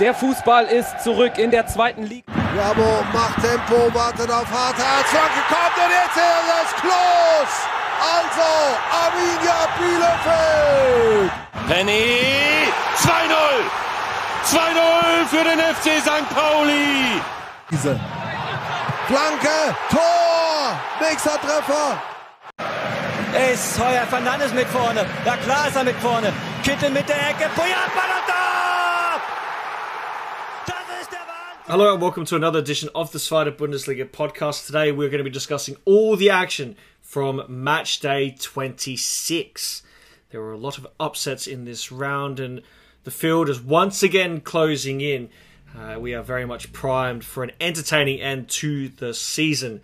Der Fußball ist zurück in der zweiten Liga. Bravo macht Tempo, wartet auf Harthardt. Flanke kommt und jetzt ist es Klos. Also Arminia Bielefeld. Penny 2-0. 2-0 für den FC St. Pauli. Diese Flanke, Tor, nächster Treffer. Ist Heuer Fernandes mit vorne. Ja klar ist er mit vorne. Kittel mit der Ecke. Puyat, Tor! Hello and welcome to another edition of the Spider Bundesliga podcast. Today we're going to be discussing all the action from match day 26. There were a lot of upsets in this round and the field is once again closing in. Uh, we are very much primed for an entertaining end to the season.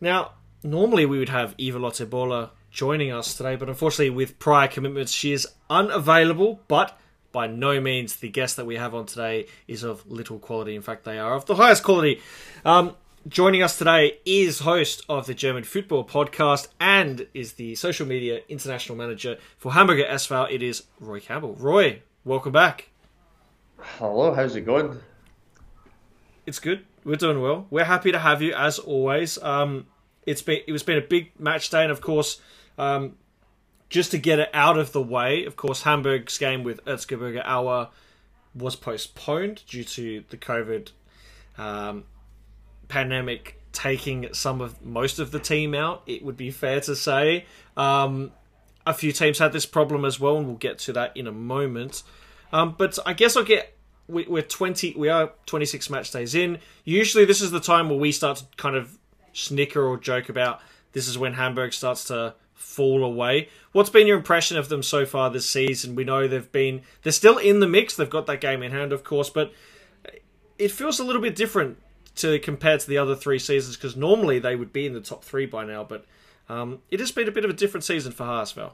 Now, normally we would have Eva Lottebola joining us today, but unfortunately, with prior commitments, she is unavailable. But by no means the guest that we have on today is of little quality. In fact, they are of the highest quality. Um, joining us today is host of the German Football Podcast and is the social media international manager for Hamburger SV. It is Roy Campbell. Roy, welcome back. Hello, how's it going? It's good. We're doing well. We're happy to have you as always. Um, it's been it was been a big match day, and of course, um, just to get it out of the way, of course, Hamburg's game with Erzgebirge Aue was postponed due to the COVID um, pandemic taking some of most of the team out. It would be fair to say. Um, a few teams had this problem as well, and we'll get to that in a moment. Um, but I guess I'll get we're 20 we are 26 match days in usually this is the time where we start to kind of snicker or joke about this is when hamburg starts to fall away what's been your impression of them so far this season we know they've been they're still in the mix they've got that game in hand of course but it feels a little bit different to compared to the other three seasons because normally they would be in the top three by now but um, it has been a bit of a different season for HSV.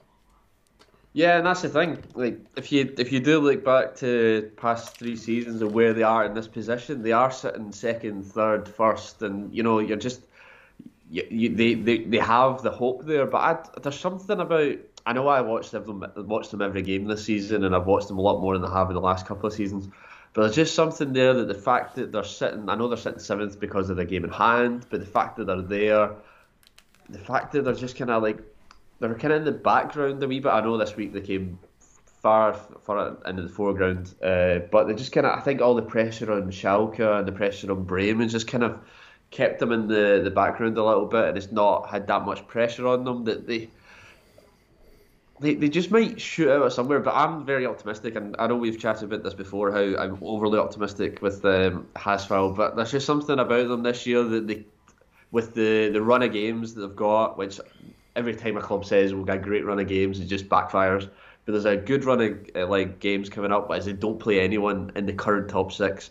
Yeah, and that's the thing. Like, if you if you do look back to past three seasons of where they are in this position, they are sitting second, third, first, and you know you're just you, you, they, they they have the hope there. But I, there's something about I know I watched them watched them every game this season, and I've watched them a lot more than I have in the last couple of seasons. But there's just something there that the fact that they're sitting, I know they're sitting seventh because of the game in hand, but the fact that they're there, the fact that they're just kind of like they're kind of in the background a wee bit. I know this week they came far far into the foreground, uh, but they just kind of I think all the pressure on Schalke and the pressure on Bremen just kind of kept them in the, the background a little bit, and it's not had that much pressure on them that they. They, they just might shoot out somewhere, but I'm very optimistic, and I know we've chatted about this before. How I'm overly optimistic with um, HSV, but there's just something about them this year that they, with the the run of games that they've got, which every time a club says we've got a great run of games, it just backfires. But there's a good run of uh, like games coming up but as they don't play anyone in the current top six.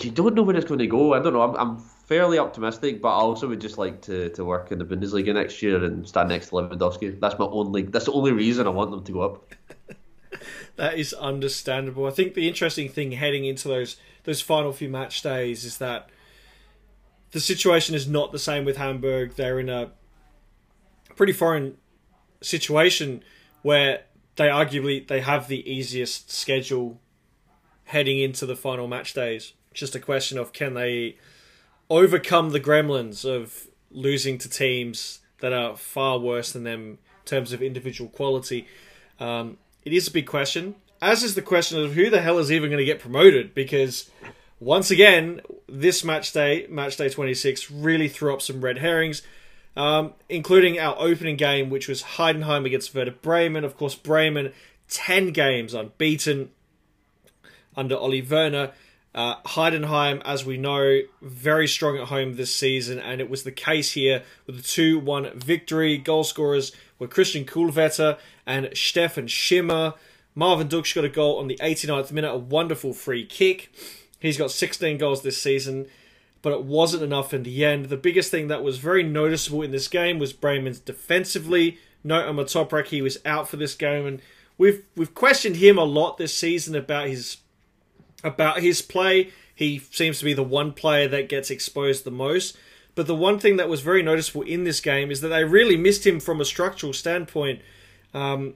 You don't know where it's going to go. I don't know. I'm, I'm fairly optimistic, but I also would just like to, to work in the Bundesliga next year and stand next to Lewandowski. That's my only. That's the only reason I want them to go up. that is understandable. I think the interesting thing heading into those those final few match days is that the situation is not the same with Hamburg. They're in a pretty foreign situation where they arguably they have the easiest schedule heading into the final match days. Just a question of can they overcome the gremlins of losing to teams that are far worse than them in terms of individual quality. Um, it is a big question, as is the question of who the hell is even going to get promoted because once again, this match day, match day 26, really threw up some red herrings um, including our opening game, which was Heidenheim against Werder Bremen. Of course, Bremen, 10 games unbeaten under Ole Werner. Uh, Heidenheim, as we know, very strong at home this season, and it was the case here with a 2 1 victory. Goal scorers were Christian Kühlwetter and Stefan Schimmer. Marvin Ducksch got a goal on the 89th minute, a wonderful free kick. He's got 16 goals this season but it wasn't enough in the end. The biggest thing that was very noticeable in this game was Bremen's defensively. Note on the Toprak, he was out for this game, and we've we've questioned him a lot this season about his about his play. He seems to be the one player that gets exposed the most. But the one thing that was very noticeable in this game is that they really missed him from a structural standpoint, um,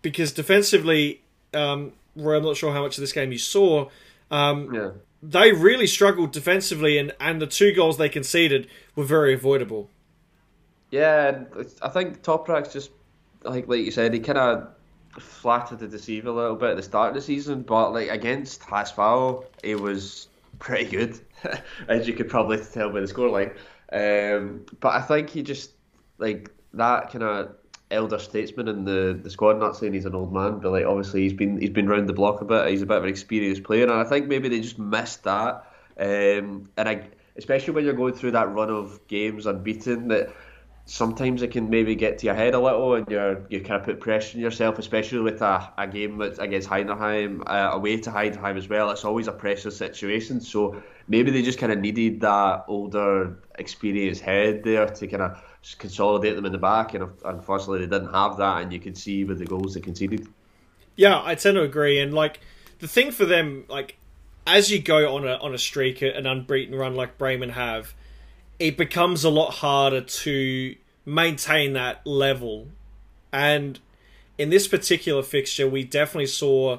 because defensively, um, Roy, I'm not sure how much of this game you saw. Um, Yeah. they really struggled defensively, and, and the two goals they conceded were very avoidable. Yeah, I think Toprak's just like like you said, he kind of flattered to deceive a little bit at the start of the season, but like against HSV, it was pretty good, as you could probably tell by the scoreline. Um, but I think he just like that kind of elder statesman in the, the squad. Not saying he's an old man, but like obviously he's been he's been round the block a bit. He's a bit of an experienced player, and I think maybe they just missed that. Um, and I, especially when you're going through that run of games unbeaten, that sometimes it can maybe get to your head a little, and you're you kind of put pressure on yourself, especially with a, a game against Heidenheim, uh, away to Heidenheim as well. It's always a pressure situation, so maybe they just kind of needed that older, experienced head there to kind of consolidate them in the back, and unfortunately they didn't have that, and you could see with the goals they conceded. Yeah, I tend to agree. And like the thing for them, like as you go on a on a streak, an unbeaten run like Bremen have, it becomes a lot harder to maintain that level. And in this particular fixture, we definitely saw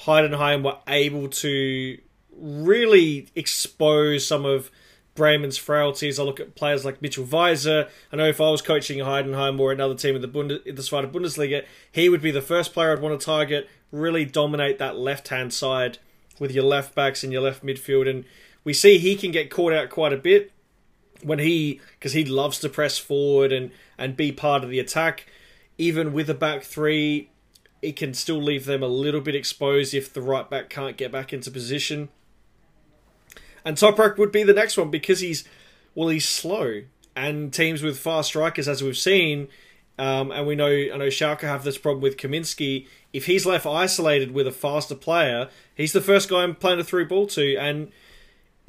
Heidenheim were able to really expose some of Bremen's frailties. I look at players like Mitchell Weiser. I know if I was coaching Heidenheim or another team in the Bundes- in the Zweite Bundesliga, he would be the first player I'd want to target. Really dominate that left hand side with your left backs and your left midfield, and we see he can get caught out quite a bit when he because he loves to press forward and and be part of the attack. Even with a back three, it can still leave them a little bit exposed if the right back can't get back into position. And Toprak would be the next one because he's well, he's slow, and teams with fast strikers, as we've seen, um, and we know I know Schalke have this problem with Kaminski. If he's left isolated with a faster player, he's the first guy I'm playing a through ball to, and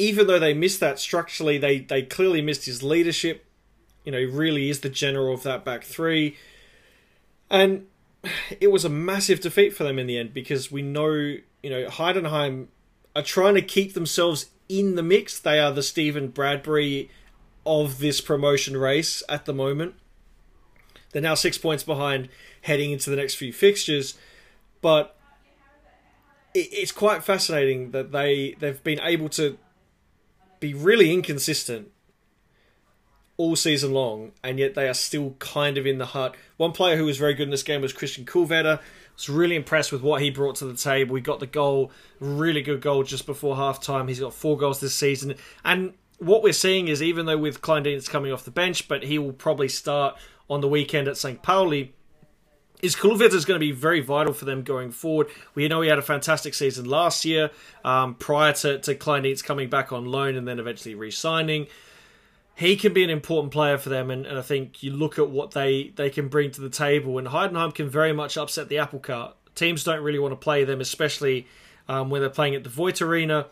even though they missed that structurally, they they clearly missed his leadership. You know, he really is the general of that back three, and it was a massive defeat for them in the end because we know you know Heidenheim are trying to keep themselves in the mix. They are the Stephen Bradbury of this promotion race at the moment. They're now six points behind heading into the next few fixtures, but it's quite fascinating that they they've been able to be really inconsistent all season long, and yet they are still kind of in the hunt. One player who was very good in this game was Christian Kühlwetter. Was really impressed with what he brought to the table. He got the goal, really good goal just before half time. He's got four goals this season, and what we're seeing is even though with Kleindienst coming off the bench, but he will probably start on the weekend at St. Pauli. Is Kühlwetter is going to be very vital for them going forward. We know he had a fantastic season last year, um, prior to, to Kleindienst coming back on loan and then eventually re-signing he can be an important player for them, and, and, I think you look at what they, they can bring to the table, and Heidenheim can very much upset the apple cart. Teams don't really want to play them, especially um, when they're playing at the Voith Arena.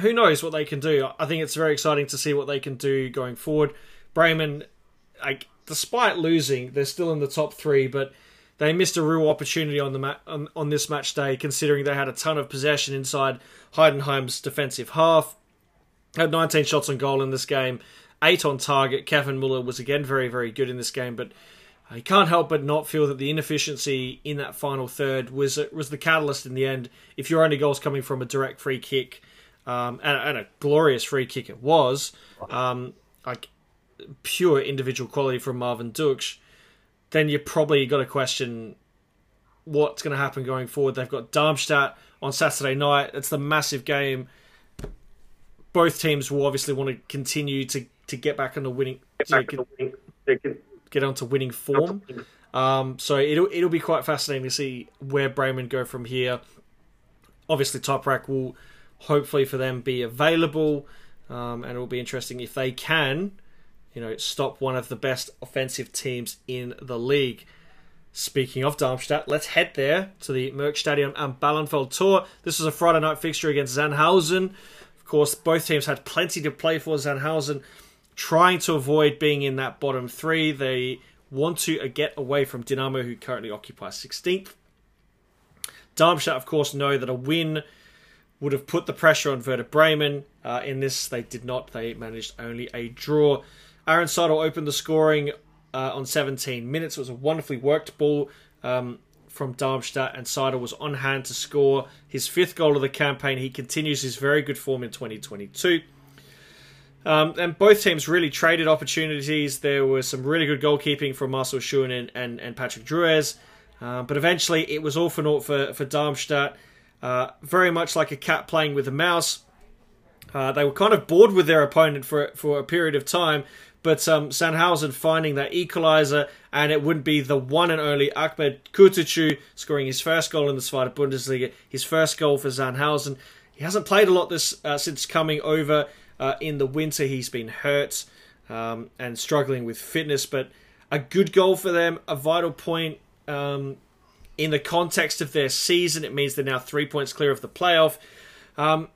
Who knows what they can do? I think it's very exciting to see what they can do going forward. Bremen, like, despite losing, they're still in the top three, but they missed a real opportunity on the ma- on, on this match day, considering they had a ton of possession inside Heidenheim's defensive half had 19 shots on goal in this game, eight on target. Kevin Muller was again very, very good in this game, but I can't help but not feel that the inefficiency in that final third was was the catalyst in the end. If your only goals coming from a direct free kick, um, and, and, a glorious free kick it was, um, like pure individual quality from Marvin Ducksch, then you probably got to question what's going to happen going forward. They've got Darmstadt on Saturday night. It's the massive game both teams will obviously want to continue to, to get back on the winning, get, you know, winning get onto winning form. Um, so it'll it'll be quite fascinating to see where Bremen go from here. Obviously, Toprak will hopefully for them be available, um, and it will be interesting if they can, you know, stop one of the best offensive teams in the league. Speaking of Darmstadt, let's head there to the Merck Stadium and Böllenfalltor. This is a Friday night fixture against Sandhausen. Of course, both teams had plenty to play for. Sandhausen trying to avoid being in that bottom three. They want to get away from Dynamo, who currently occupies 16th. Darmstadt, of course, know that a win would have put the pressure on Werder Bremen. Uh, in this, they did not. They managed only a draw. Aaron Seydel opened the scoring uh, on 17 minutes. It was a wonderfully worked ball um, from Darmstadt, and Seydel was on hand to score his fifth goal of the campaign. He continues his very good form in 2022. Um, and both teams really traded opportunities. There was some really good goalkeeping from Marcel Schuhen and, and, and Patrick Drewes. Uh, but eventually it was all for naught for, for Darmstadt. Uh, very much like a cat playing with a mouse. Uh, they were kind of bored with their opponent for for a period of time, but um, finding that equaliser, and it wouldn't be the one and only Ahmed Kutucu scoring his first goal in the Zweite Bundesliga, his first goal for Sandhausen. He hasn't played a lot this uh, since coming over uh, in the winter. He's been hurt um, and struggling with fitness, but a good goal for them, a vital point um, in the context of their season. It means they're now three points clear of the playoff. Um,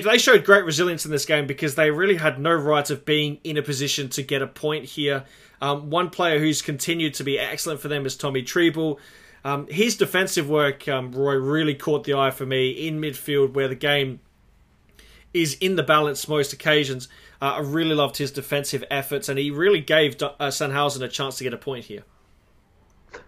they showed great resilience in this game because they really had no right of being in a position to get a point here. Um, one player who's continued to be excellent for them is Tommy Trybull. Um, his defensive work, um, Roy, really caught the eye for me in midfield where the game is in the balance most occasions. Uh, I really loved his defensive efforts and he really gave uh, a chance to get a point here.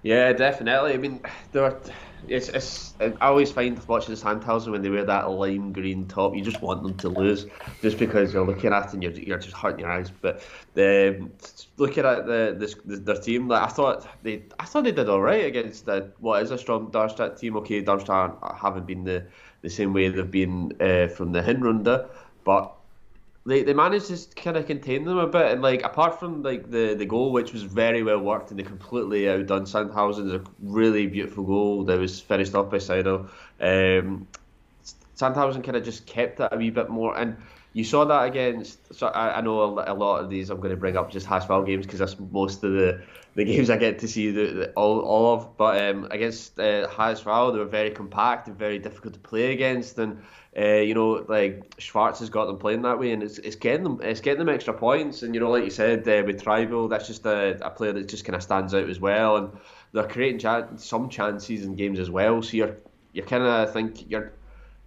Yeah, definitely. I mean, there are, it's, it's I always find watching the Sandhausen when they wear that lime green top, you just want them to lose, just because you're looking at it and you're, you're just hurting your eyes. But um, looking at the this their team, like I thought they I thought they did all right against the, what is a strong Darmstadt team. Okay, Darmstadt haven't been the the same way they've been uh, from the Hinrunde, but they, they managed to kind of contain them a bit, and like apart from like the, the goal, which was very well worked, and they completely outdone Sandhausen. a really beautiful goal that was finished off by Seydel. Um, Sandhausen kind of just kept it a wee bit more, and you saw that against. So I, I know a, a, lot of these I'm going to bring up just HSV games because that's most of the, the games I get to see the, the all, all of. But um, against uh, HSV, they were very compact and very difficult to play against, and uh, you know, like Schwarz has got them playing that way, and it's, it's getting them it's getting them extra points. And you know, like you said uh, with Trybull, that's just a, a player that just kind of stands out as well, and they're creating some chances in games as well. So you're you kind of think you're.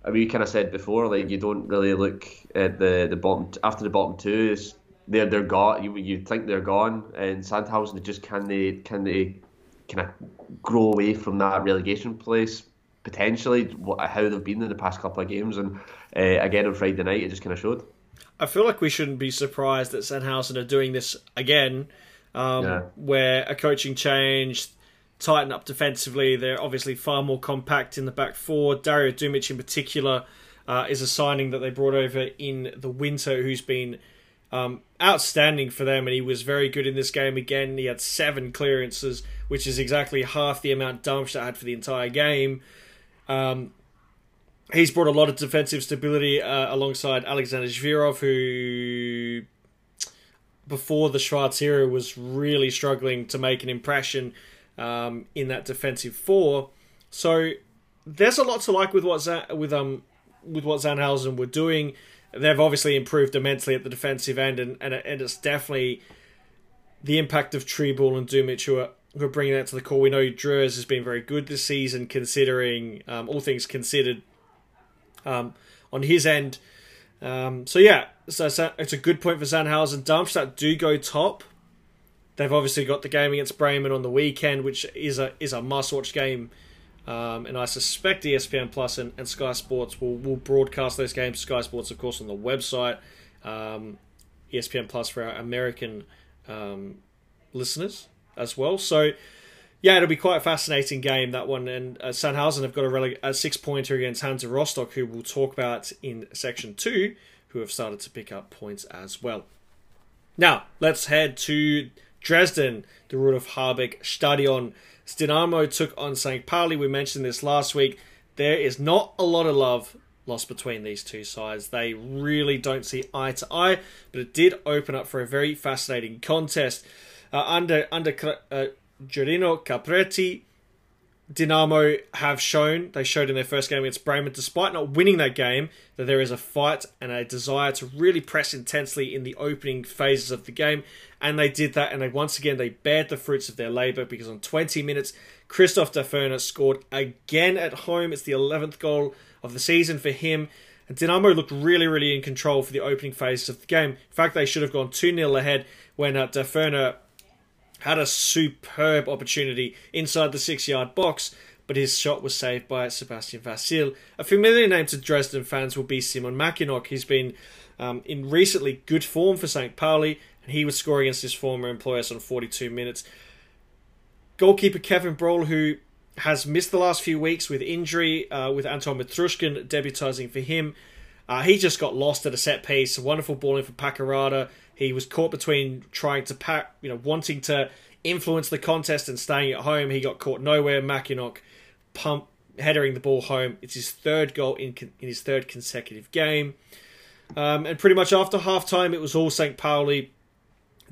I mean, you kind of said before, like you don't really look at the the bottom after the bottom two is they're they're gone. You you think they're gone, and Sandhausen just can they can they kind of grow away from that relegation place potentially how they've been in the past couple of games, and uh, again on Friday night it just kind of showed. I feel like we shouldn't be surprised that Sandhausen are doing this again, um, yeah. where a coaching change, tighten up defensively. They're obviously far more compact in the back four. Dario Dumic in particular uh, is a signing that they brought over in the winter, who's been um, outstanding for them, and he was very good in this game again. He had seven clearances, which is exactly half the amount Darmstadt had for the entire game. Um, he's brought a lot of defensive stability uh, alongside Alexander Zverov, who before the Schwarz era was really struggling to make an impression um, in that defensive four. So there's a lot to like with what with um with what Sandhausen were doing. They've obviously improved immensely at the defensive end, and and, and it's definitely the impact of Trybull and Dumic who are we're bringing that to the core. We know Drewes has been very good this season, considering um, all things considered um, on his end. Um, so yeah, so, so, it's a good point for Sandhausen. Darmstadt do go top. They've obviously got the game against Bremen on the weekend, which is a is a must watch game. Um, and I suspect ESPN Plus and, and, Sky Sports will, will broadcast those games. Sky Sports, of course, on the website. Um, ESPN Plus for our American um, listeners as well. So, yeah, it'll be quite a fascinating game that one. And uh, Sandhausen have got a, rele- a six pointer against Hansa Rostock, who we'll talk about in section two, who have started to pick up points as well. Now, let's head to Dresden, the Rudolf Harbig Stadion. Dynamo took on St. Pauli. We mentioned this last week. There is not a lot of love lost between these two sides. They really don't see eye to eye, but it did open up for a very fascinating contest. Uh, under under uh, Guerino Capretti, Dynamo have shown, they showed in their first game against Bremen, despite not winning that game, that there is a fight and a desire to really press intensely in the opening phases of the game. And they did that, and they once again they bared the fruits of their labour because on 20 minutes, Christoph Daferner scored again at home. It's the 11th goal of the season for him. And Dynamo looked really, really in control for the opening phases of the game. In fact, they should have gone 2 0 ahead when uh, had a superb opportunity inside the six yard box, but his shot was saved by Sebastian Vasilj. A familiar name to Dresden fans will be Simon Makienok. He's been um, in recently good form for St. Pauli, and he was scoring against his former employers on 42 minutes. Goalkeeper Kevin Broll, who has missed the last few weeks with injury, uh, with Anton Mitryushkin debuting for him. Uh, he just got lost at a set piece. A wonderful ball in for Paqarada. He was caught between trying to pack, you know, wanting to influence the contest and staying at home. He got caught nowhere. Makienok pump headering the ball home. It's his third goal in, in his third consecutive game. Um, and pretty much after half time, it was all St. Pauli.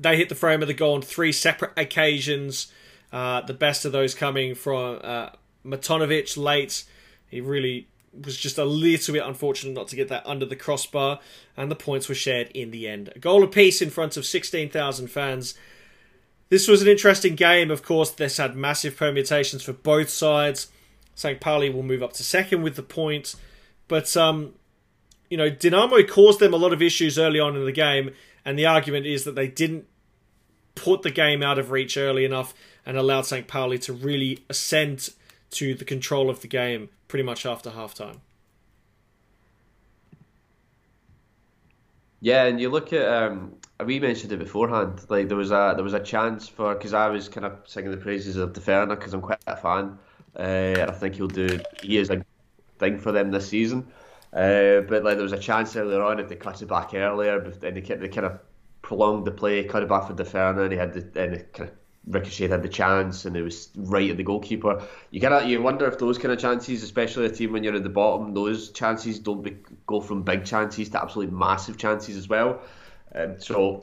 They hit the frame of the goal on three separate occasions. Uh, the best of those coming from uh, Matanovic late. He really was just a little bit unfortunate not to get that under the crossbar, and the points were shared in the end. A goal apiece in front of 16,000 fans. This was an interesting game, of course. This had massive permutations for both sides. St. Pauli will move up to second with the point, but um, you know, Dynamo caused them a lot of issues early on in the game, and the argument is that they didn't put the game out of reach early enough and allowed St. Pauli to really ascend to the control of the game pretty much after halftime. Yeah, and you look at um, we mentioned it beforehand. Like there was a there was a chance for because I was kind of singing the praises of Daferner because I'm quite a fan, uh, I think he'll do. He is a thing for them this season. Uh, but like there was a chance earlier on if they cut it back earlier, but then they, they kind of prolonged the play, cut it back for Daferner, and he had the and it kind of Ricochet had the chance and it was right at the goalkeeper. You kind you wonder if those kind of chances, especially a team when you're at the bottom, those chances don't be, go from big chances to absolutely massive chances as well. Um, so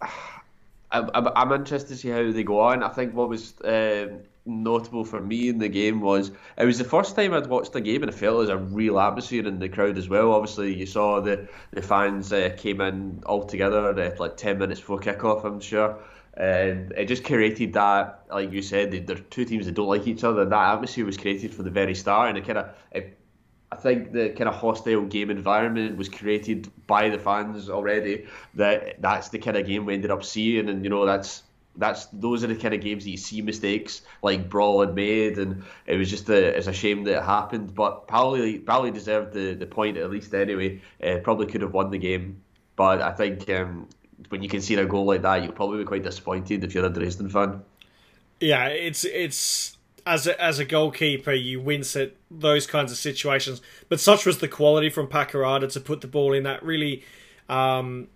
I'm, I'm interested to see how they go on. I think what was uh, notable for me in the game was it was the first time I'd watched a game and it felt there was a real atmosphere in the crowd as well. Obviously, you saw the the fans uh, came in all together at like ten minutes before kickoff. I'm sure and it just created that, like you said, they're two teams that don't like each other. That atmosphere was created from the very start, and it kind of, I think the kind of hostile game environment was created by the fans already. That that's the kind of game we ended up seeing, and you know that's that's those are the kind of games that you see mistakes like had made, and it was just a it's a shame that it happened. But Pauli Pauli deserved the, the point at least anyway. Uh, probably could have won the game, but I think um, when you can see a goal like that, you'll probably be quite disappointed if you're a Dresden fan. Yeah, it's it's as a, as a goalkeeper, you wince at those kinds of situations. But such was the quality from Paqarada to put the ball in that really um,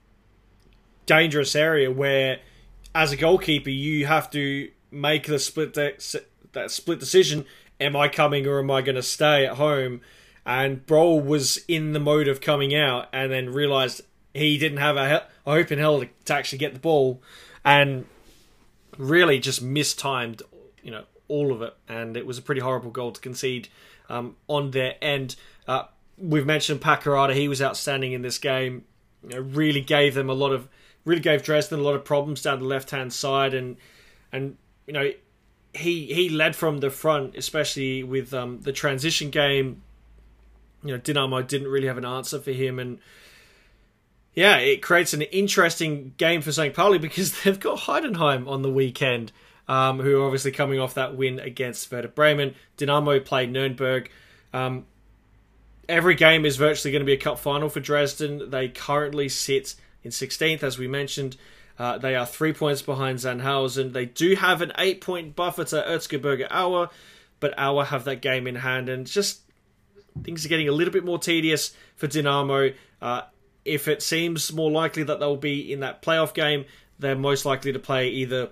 dangerous area where, as a goalkeeper, you have to make the split de- that split decision: am I coming or am I going to stay at home? And Broll was in the mode of coming out, and then realized he didn't have a, in hell to, to actually get the ball, and really just mistimed, you know, all of it. And it was a pretty horrible goal to concede um, on their end. Uh, we've mentioned Paqarada; he was outstanding in this game. You know, really gave them a lot of, really gave Dresden a lot of problems down the left hand side, and and you know, he he led from the front, especially with um, the transition game. You know, Dynamo didn't really have an answer for him, and yeah, it creates an interesting game for St. Pauli because they've got Heidenheim on the weekend, um, who are obviously coming off that win against Werder Bremen. Dynamo play Nuremberg. Um, every game is virtually going to be a cup final for Dresden. They currently sit in 16th, as we mentioned. Uh, they are three points behind Sandhausen. They do have an eight point buffer to Erzgebirge Auer, but Aue have that game in hand, and just things are getting a little bit more tedious for Dynamo. Uh, if it seems more likely that they'll be in that playoff game, they're most likely to play either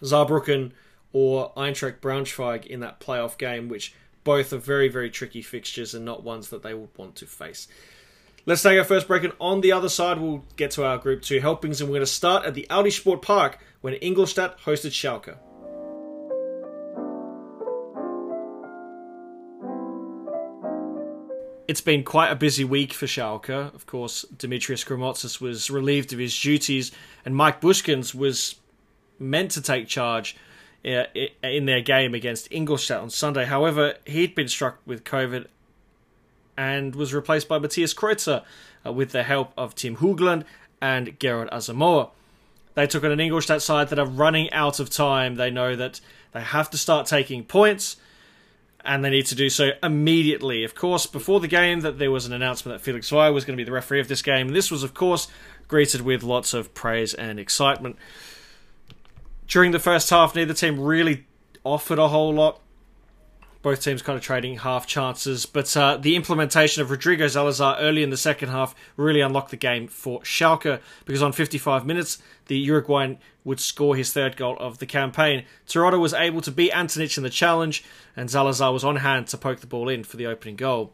Saarbrücken or Eintracht Braunschweig in that playoff game, which both are very, very tricky fixtures and not ones that they would want to face. Let's take our first break, and on the other side, we'll get to our Group 2 helpings, and we're going to start at the Audi Sport Park when Ingolstadt hosted Schalke. It's been quite a busy week for Schalke. Of course, Dimitrios Grammozis was relieved of his duties, and Mike Büskens was meant to take charge uh, in their game against Ingolstadt on Sunday. However, he'd been struck with COVID and was replaced by Matthias Kreuzer uh, with the help of Tim Hoogland and Gerald Asamoah. They took on an Ingolstadt side that are running out of time. They know that they have to start taking points and they need to do so immediately. Of course, before the game, that there was an announcement that Felix Zwayer was going to be the referee of this game. This was, of course, greeted with lots of praise and excitement. During the first half, neither team really offered a whole lot. Both teams kind of trading half chances, but uh, the implementation of Rodrigo Zalazar early in the second half really unlocked the game for Schalke because on 55 minutes, the Uruguayan would score his third goal of the campaign. Terodde was able to beat Antonitsch in the challenge, and Zalazar was on hand to poke the ball in for the opening goal.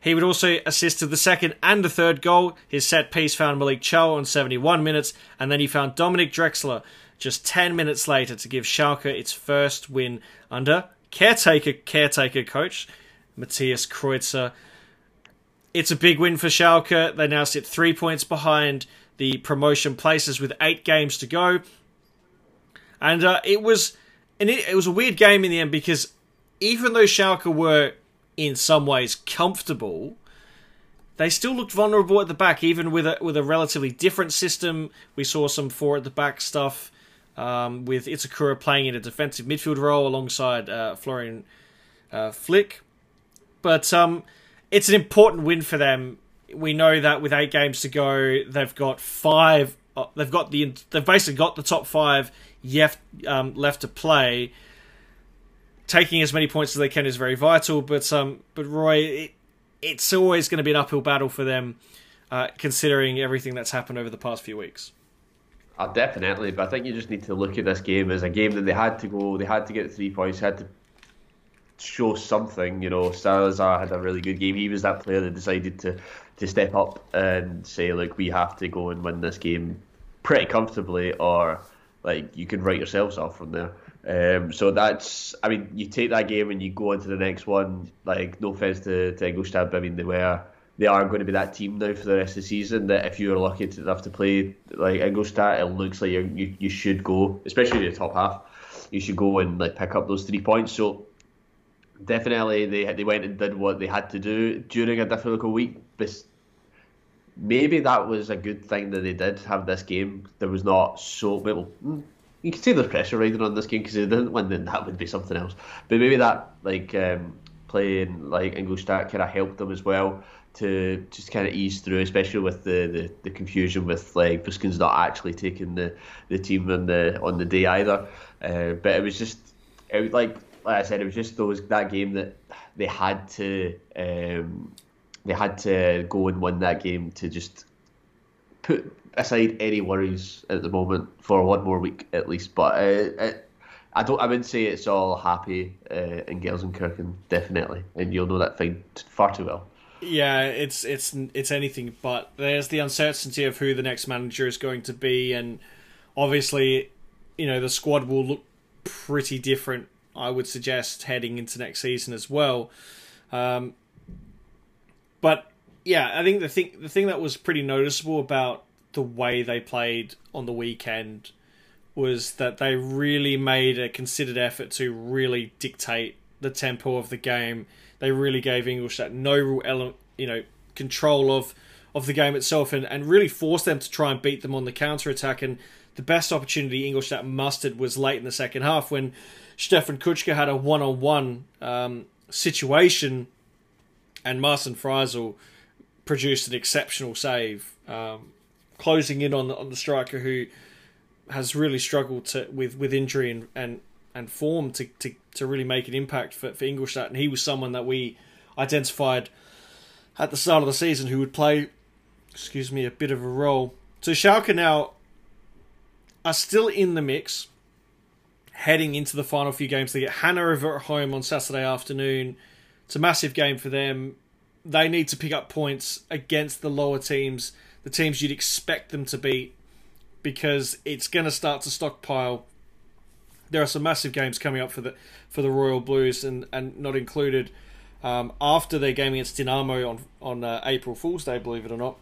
He would also assist to the second and the third goal. His set piece found Malick Thiaw on 71 minutes, and then he found Dominick Drexler just 10 minutes later to give Schalke its first win under caretaker caretaker coach Matthias Kreuzer. It's a big win for Schalke. They now sit three points behind the promotion places with eight games to go, and uh, it was and it, it was a weird game in the end because even though Schalke were in some ways comfortable, they still looked vulnerable at the back, even with a with a relatively different system. We saw some four at the back stuff um, with Itakura playing in a defensive midfield role alongside uh, Florian uh, Flick. But um, it's an important win for them. We know that with eight games to go, they've got five. Uh, they've got the. They've basically got the top five um, left to play. Taking as many points as they can is very vital, but um, but Roy, it, it's always going to be an uphill battle for them, uh, considering everything that's happened over the past few weeks. Oh, definitely, but I think you just need to look at this game as a game that they had to go, they had to get three points, had to show something. You know, Zalazar had a really good game. He was that player that decided to to step up and say, "Look, we have to go and win this game pretty comfortably, or like you can write yourselves off from there." Um, so that's, I mean, you take that game and you go into the next one. Like, no offense to, to Ingolstadt, but I mean, they were they are going to be that team now for the rest of the season. That if you are lucky enough to play like Ingolstadt, it looks like you you should go, especially in the top half. You should go and like pick up those three points. So definitely they they went and did what they had to do during a difficult week. Maybe that was a good thing that they did have this game. There was not so well. You could say there's pressure riding on this game because they didn't win, then that would be something else. But maybe that like um, playing like Ingolstadt kind of helped them as well to just kind of ease through, especially with the, the, the confusion with like Büskens not actually taking the, the team on the on the day either. Uh, but it was just it was like like I said, it was just those that game that they had to um, they had to go and win that game to just put aside any worries at the moment for one more week at least. But uh, it, I don't. I wouldn't say it's all happy uh, in Gelsenkirchen, definitely, and you'll know that thing far too well. Yeah, it's it's it's anything but. There's the uncertainty of who the next manager is going to be, and obviously, you know, the squad will look pretty different. I would suggest heading into next season as well. Um, but yeah, I think the thing the thing that was pretty noticeable about the way they played on the weekend was that they really made a considered effort to really dictate the tempo of the game they really gave Ingolstadt no real element, you know control of of the game itself and, and really forced them to try and beat them on the counter attack. And the best opportunity Ingolstadt mustered was late in the second half when Stefan Kutschke had a one on one situation and Martin Fraisl produced an exceptional save, um, closing in on the, on the striker who has really struggled to, with, with injury and, and and form to, to, to really make an impact for, for Ingolstadt. And he was someone that we identified at the start of the season who would play, excuse me, a bit of a role. So Schalke now are still in the mix, heading into the final few games. They get Hanover at home on Saturday afternoon. It's a massive game for them. They need to pick up points against the lower teams, the teams you'd expect them to beat, because it's going to start to stockpile there are some massive games coming up for the for the Royal Blues, and and not included um, after their game against Dynamo on on uh, April Fool's Day, believe it or not.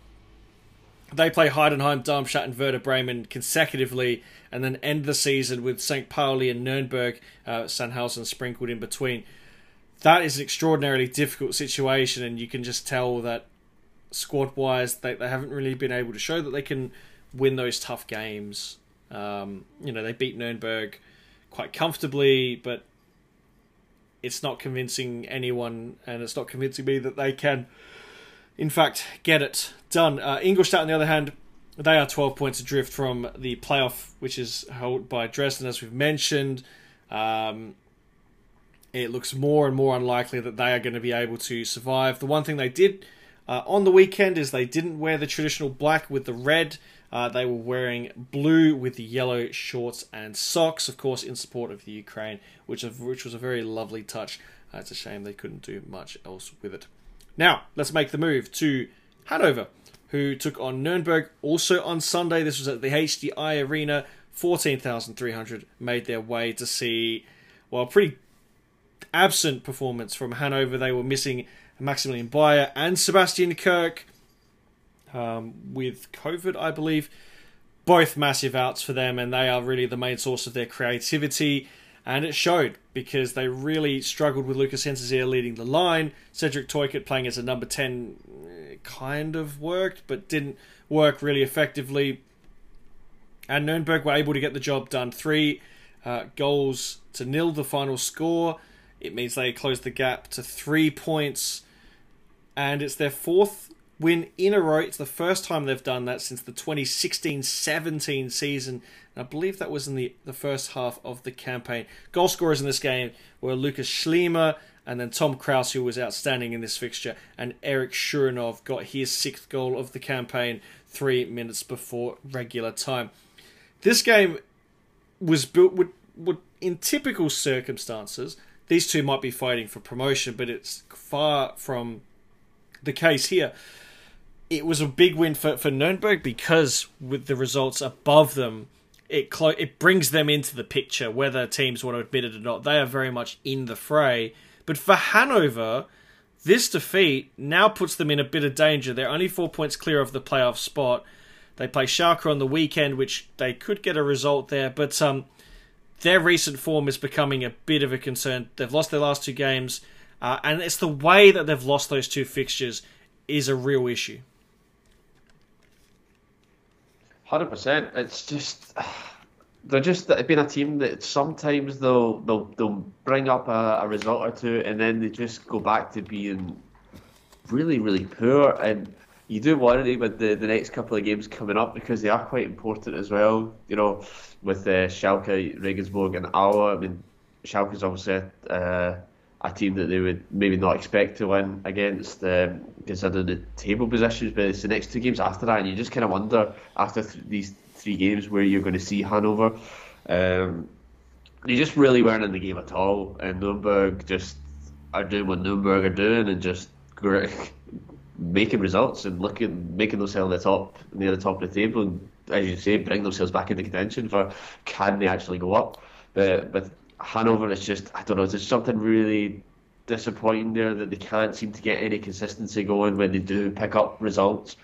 They play Heidenheim, Darmstadt, and Werder Bremen consecutively, and then end the season with St. Pauli and Nuremberg, uh, Sandhausen sprinkled in between. That is an extraordinarily difficult situation, and you can just tell that squad wise, they, they haven't really been able to show that they can win those tough games Um, you know, they beat Nuremberg quite comfortably, but it's not convincing anyone, and it's not convincing me that they can, in fact, get it done. Uh, Ingolstadt, on the other hand, they are 12 points adrift from the playoff, which is held by Dresden, as we've mentioned. Um, it looks more and more unlikely that they are going to be able to survive. The one thing they did uh, on the weekend is they didn't wear the traditional black with the red. Uh, they were wearing blue with yellow shorts and socks, of course, in support of the Ukraine, which, which was a very lovely touch. Uh, it's a shame they couldn't do much else with it. Now, let's make the move to Hanover, who took on Nuremberg also on Sunday. This was at the HDI Arena. 14,300 made their way to see, well, pretty absent performance from Hanover. They were missing Maximilian Beier and Sebastian Kerk um, with COVID, I believe. Both massive outs for them, and they are really the main source of their creativity. And it showed because they really struggled with Lukas Hinterseer leading the line. Cedric Teuchert playing as a number 10 eh, kind of worked, but didn't work really effectively. And Nurnberg were able to get the job done. Three uh, goals to nil, the final score. It means they closed the gap to three points. And it's their fourth win in a row. It's the first time they've done that since the 2016-17 season. And I believe that was in the, the first half of the campaign. Goal scorers in this game were Lukas Schleimer and then Tom Kraus, who was outstanding in this fixture, and Erik Shuranov got his sixth goal of the campaign three minutes before regular time. This game was built would, would in typical circumstances, these two might be fighting for promotion, but it's far from the case here it was a big win for, for Nuremberg because with the results above them, it clo- it brings them into the picture, whether teams want to admit it or not. They are very much in the fray. But for Hanover, this defeat now puts them in a bit of danger. They're only four points clear of the playoff spot. They play Schalke on the weekend, which they could get a result there, but um, their recent form is becoming a bit of a concern. They've lost their last two games, uh, and it's the way that they've lost those two fixtures is a real issue. Hundred percent. It's just they're just been a team that sometimes they'll they'll they'll bring up a, a result or two and then they just go back to being really really poor and you do worry with the, the next couple of games coming up because they are quite important as well. You know, with uh, Schalke, Regensburg, and Aue. I mean, Schalke's obviously uh, a team that they would maybe not expect to win against, um, considering the table positions. But it's the next two games after that, and you just kind of wonder after th- these three games where you're going to see Hanover. Um, they just really weren't in the game at all, and Nuremberg just are doing what Nuremberg are doing, and just making results and looking, making themselves the top near the top of the table, and as you say, bring themselves back into contention for can they actually go up. But but Hanover is just I don't know. There's something really disappointing there that they can't seem to get any consistency going when they do pick up results.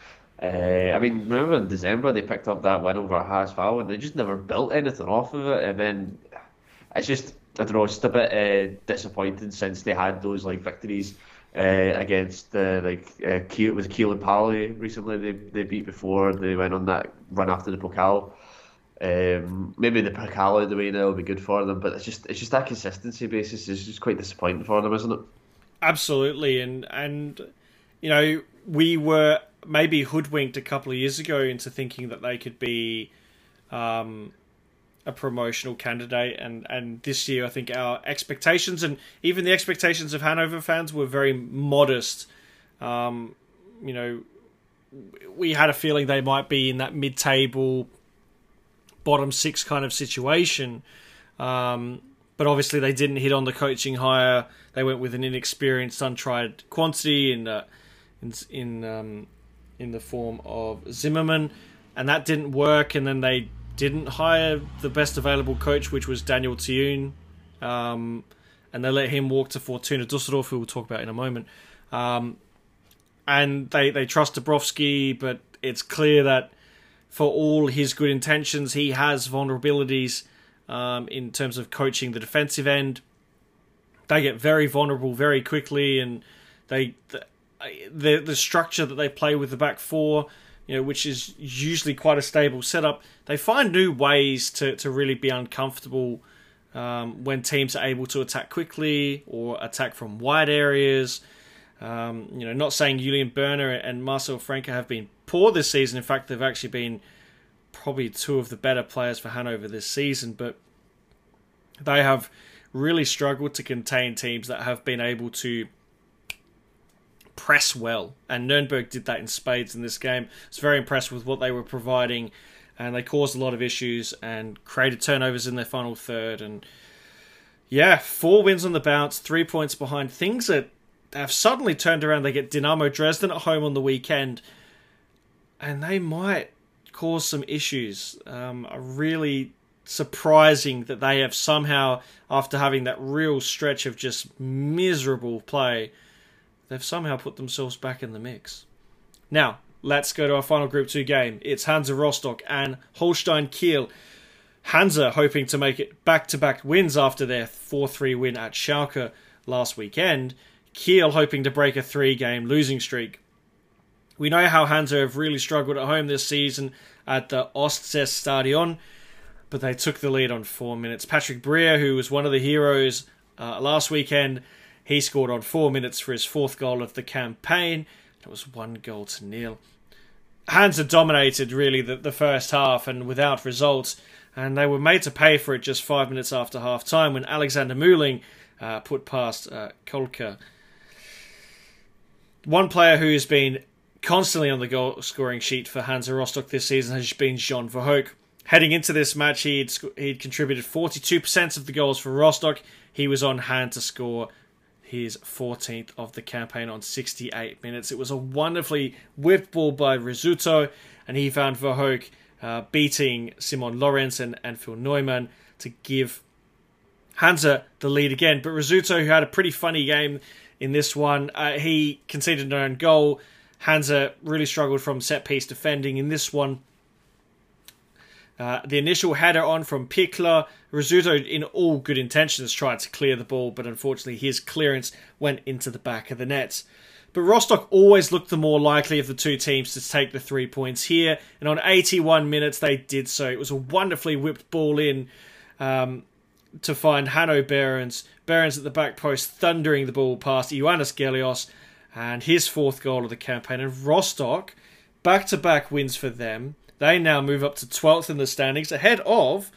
Uh, I mean, remember in December they picked up that win over HSV and they just never built anything off of it. And then it's just I don't know, it's just a bit uh, disappointing since they had those like victories uh, against uh, like uh, Kiel, was Kiel and Pauli recently. They they beat before they went on that run after the Pokal. Um, maybe the Pokal the way now will be good for them, but it's just it's just that consistency basis is just quite disappointing for them, isn't it? Absolutely, and and you know we were maybe hoodwinked a couple of years ago into thinking that they could be um, a promotional candidate, and and this year I think our expectations and even the expectations of Hanover fans were very modest. Um, you know, we had a feeling they might be in that mid-table bottom six kind of situation. Um, but obviously, they didn't hit on the coaching hire. They went with an inexperienced, untried quantity in uh, in in, um, in the form of Zimmermann, and that didn't work. And then they didn't hire the best available coach, which was Daniel Thioune, um, and they let him walk to Fortuna Dusseldorf, who we'll talk about in a moment. Um, and they they trust Dabrowski, but it's clear that for all his good intentions, he has vulnerabilities um, in terms of coaching the defensive end. They get very vulnerable very quickly, and they the the, structure that they play with the back four you know, which is usually quite a stable setup, they find new ways to, to really be uncomfortable um, when teams are able to attack quickly or attack from wide areas. Um, you know, not saying Julian Börner and Marcel Franke have been poor this season. In fact, they've actually been probably two of the better players for Hanover this season, but they have really struggled to contain teams that have been able to press well. And Nuremberg did that in spades in this game. I was very impressed with what they were providing, and they caused a lot of issues and created turnovers in their final third. And yeah, four wins on the bounce, three points behind. Things that have suddenly turned around. They get Dynamo Dresden at home on the weekend, and they might cause some issues. Um, really surprising that they have somehow, after having that real stretch of just miserable play, they've somehow put themselves back in the mix. Now, let's go to our final Group 2 game. It's Hansa Rostock and Holstein Kiel. Hansa hoping to make it back to back wins after their 4 3 win at Schalke last weekend. Kiel hoping to break a three game losing streak. We know how Hansa have really struggled at home this season at the Ostseestadion, but they took the lead on four minutes. Patrick Breier, who was one of the heroes uh, last weekend, he scored on four minutes for his fourth goal of the campaign. It was one goal to nil. Hansa dominated really the, the first half and without results, and they were made to pay for it just five minutes after half time when Alexander Muhling uh, put past uh, Kolke. One player who has been constantly on the goal scoring sheet for Hansa Rostock this season has been John Verhoek. Heading into this match, he'd, he'd contributed 42% of the goals for Rostock. He was on hand to score his 14th of the campaign on 68 minutes. It was a wonderfully whipped ball by Rizzuto, and he found Verhoek uh, beating Simon Lorenz and, and Phil Neumann to give Hansa the lead again. But Rizzuto, who had a pretty funny game in this one, uh, he conceded an own goal. Hansa really struggled from set piece defending in this one. Uh, the initial header on from Pichler, Rizzuto, in all good intentions, tried to clear the ball, but unfortunately his clearance went into the back of the net. But Rostock always looked the more likely of the two teams to take the three points here, and on 81 minutes they did so. It was a wonderfully whipped ball in um, to find Hanno Behrens. Behrens at the back post, thundering the ball past Ioannis Gelios, and his fourth goal of the campaign. And Rostock, back to back wins for them. They now move up to 12th in the standings, ahead of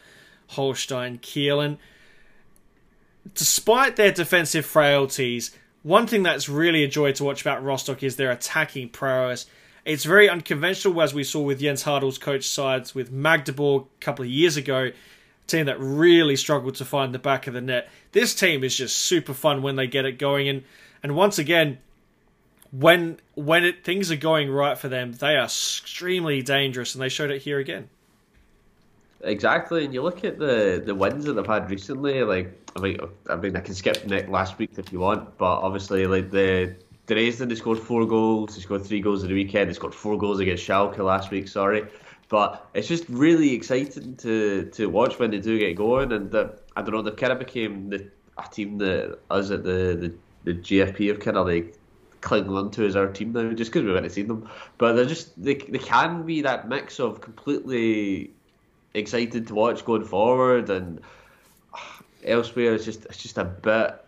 Holstein Kiel. And despite their defensive frailties, one thing that's really a joy to watch about Rostock is their attacking prowess. It's very unconventional, as we saw with Jens Härtel's coach sides with Magdeburg a couple of years ago, team that really struggled to find the back of the net. This team is just super fun when they get it going, and and once again, when when it, things are going right for them, they are extremely dangerous, and they showed it here again. Exactly, and you look at the the wins that they've had recently. Like, I mean, I mean, I can skip Nick last week if you want, but obviously, like the Dresden, they scored four goals. They scored three goals in the weekend. They scored four goals against Schalke last week. Sorry, but it's just really exciting to to watch when they do get going. And the, I don't know, they kind of became the a team that us at the the, the GFP have kind of like clinging on to as our team now, just because we went to seen them. But they're just they they can be that mix of completely excited to watch going forward, and elsewhere it's just it's just a bit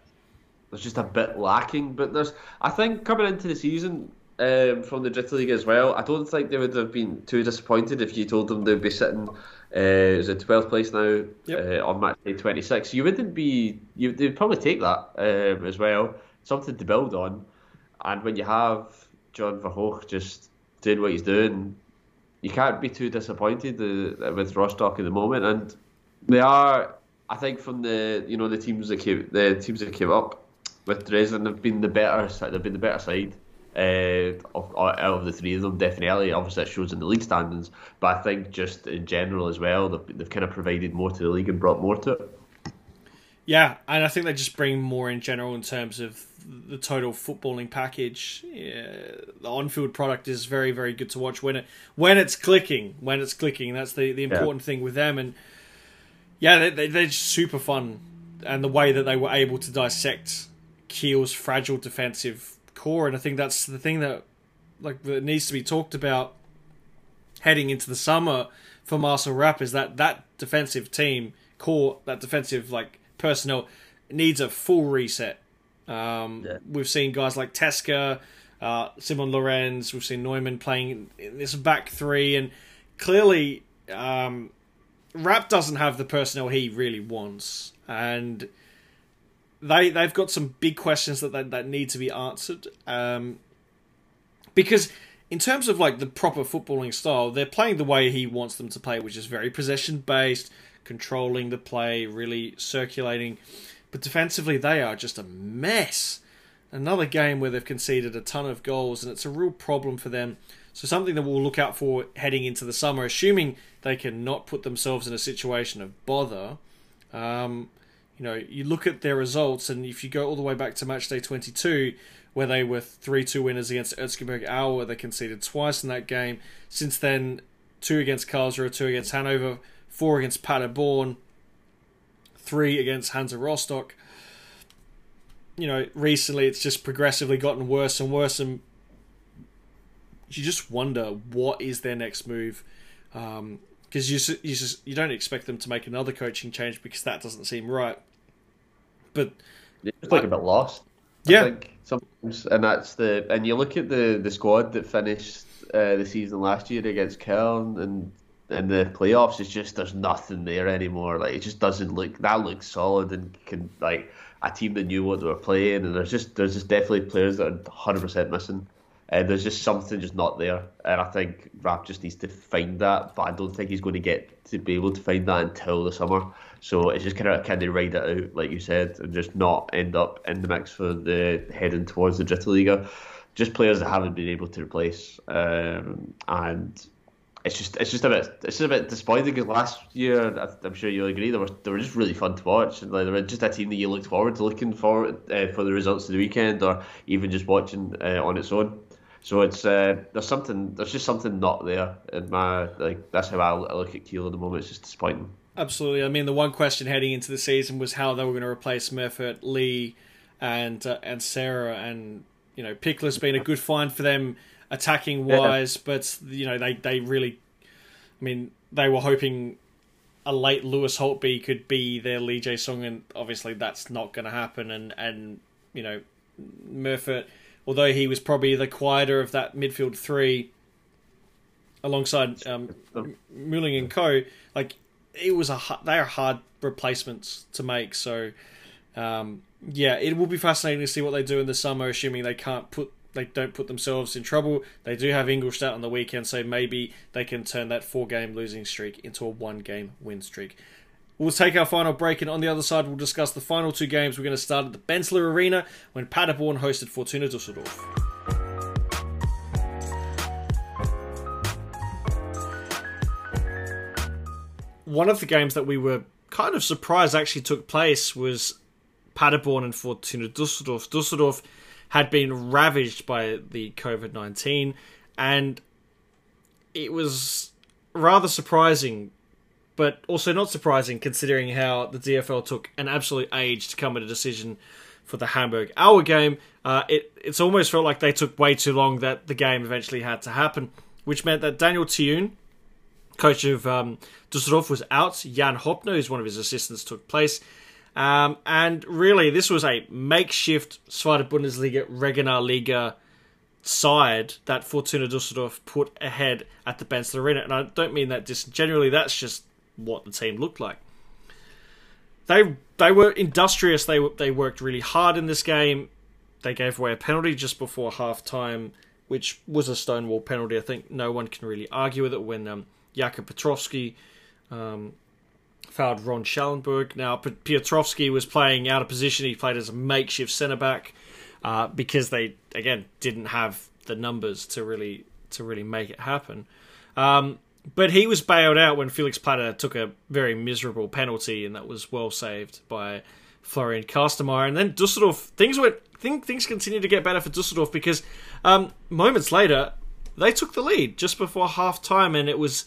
it's just a bit lacking. But there's I think coming into the season. Um, from the Dritte League as well. I don't think they would have been too disappointed if you told them they'd be sitting uh, is it 12th place now Yep. uh, on match day 26. You wouldn't be, you, they'd probably take that um, as well. Something to build on. And when you have John Verhoek just doing what he's doing, you can't be too disappointed uh, with Rostock at the moment. And they are, I think, from the you know the teams that came the teams that came up with Dresden have been the better. They've been the better side. Uh, of, out of the three of them, definitely. Obviously, it shows in the league standings, but I think just in general as well, they've, they've kind of provided more to the league and brought more to it. Yeah, and I think they just bring more in general in terms of the total footballing package. Yeah, the on-field product is very, very good to watch when it when it's clicking. When it's clicking, that's the the important thing with them. And yeah, they, they, they're just super fun, and the way that they were able to dissect Kiel's fragile defensive core, and I think that's the thing that like that needs to be talked about heading into the summer for Marcel Rapp is that that defensive team core, that defensive like personnel needs a full reset. Um, Yeah. We've seen guys like Thesker, uh, Simon Lorenz, we've seen Neumann playing in this back three, and clearly um, Rapp doesn't have the personnel he really wants, and they they've got some big questions that that, that need to be answered. Um, because in terms of like the proper footballing style, they're playing the way he wants them to play, which is very possession based, controlling the play, really circulating. But defensively, they are just a mess. Another game where they've conceded a ton of goals, and it's a real problem for them. So something that we'll look out for heading into the summer, assuming they can not put themselves in a situation of bother. Um, you know, you look at their results, and if you go all the way back to match day 22, where they were 3 2 winners against Erzgebirge Aue, they conceded twice in that game. Since then, two against Karlsruhe, two against Hanover, four against Paderborn, three against Hansa Rostock. You know, recently it's just progressively gotten worse and worse, and you just wonder what is their next move. Um, because you you just, you don't expect them to make another coaching change because that doesn't seem right. But it's like, a bit lost. Yeah. I think sometimes, and that's the and you look at the the squad that finished uh, the season last year against Köln and in the playoffs. It's just there's nothing there anymore. Like it just doesn't look that looks solid and can like a team that knew what they were playing. And there's just there's just definitely players that are 100 percent missing. And there's just something just not there. And I think Rapp just needs to find that, but I don't think he's going to get to be able to find that until the summer. So it's just kind of kind of ride it out, like you said, and just not end up in the mix for the heading towards the Dritte Liga. Just players that haven't been able to replace, um, and it's just it's just a bit it's just a bit disappointing because last year I- I'm sure you'll agree they were they were just really fun to watch and like, they were just a team that you looked forward to looking forward uh, for the results of the weekend or even just watching uh, on its own. So it's uh, there's something there's just something not there in my like that's how I I look at Kiel at the moment. It's just disappointing. Absolutely. I mean, the one question heading into the season was how they were going to replace Meffert, Lee, and uh, and Serra. And you know, Pichler's been a good find for them attacking wise, but you know they they really, I mean, they were hoping a late Lewis Holtby could be their Lee Jae Song, and obviously that's not going to happen. And and you know, Meffert, although he was probably the quieter of that midfield three, alongside um, Mühling and Co. Like it was a they are hard replacements to make. So um, yeah, it will be fascinating to see what they do in the summer, assuming they can't put they don't put themselves in trouble. They do have Ingolstadt on the weekend, so maybe they can turn that four game losing streak into a one game win streak. We'll take our final break, and on the other side, we'll discuss the final two games. We're going to start at the Benteler Arena when Paderborn hosted Fortuna Dusseldorf. one of the games that we were kind of surprised actually took place was Paderborn and Fortuna Dusseldorf. Dusseldorf had been ravaged by the COVID 19, and it was rather surprising, but also not surprising considering how the DFL took an absolute age to come at a decision for the Hamburg Aue game. Uh, it it's almost felt like they took way too long that the game eventually had to happen, which meant that Daniel Thioun, coach of um, Dusseldorf, was out. Jan Hopner, who's one of his assistants, took place. Um, and really, this was a makeshift Zweite Bundesliga Regionalliga side that Fortuna Dusseldorf put ahead at the Benteler Arena. And I don't mean that disingenuously, that's just what the team looked like. They they were industrious. They they worked really hard in this game. They gave away a penalty just before half time, which was a stonewall penalty. I think no one can really argue with it when um, Jakub Piotrowski um, Ron Schallenberg. Now, Piotrowski was playing out of position. He played as a makeshift centre back uh, because they again didn't have the numbers to really to really make it happen. Um, but he was bailed out when Felix Platte took a very miserable penalty, and that was well saved by Florian Kastenmeier. And then Dusseldorf, things went thing, things continued to get better for Dusseldorf because um, moments later they took the lead just before half time, and it was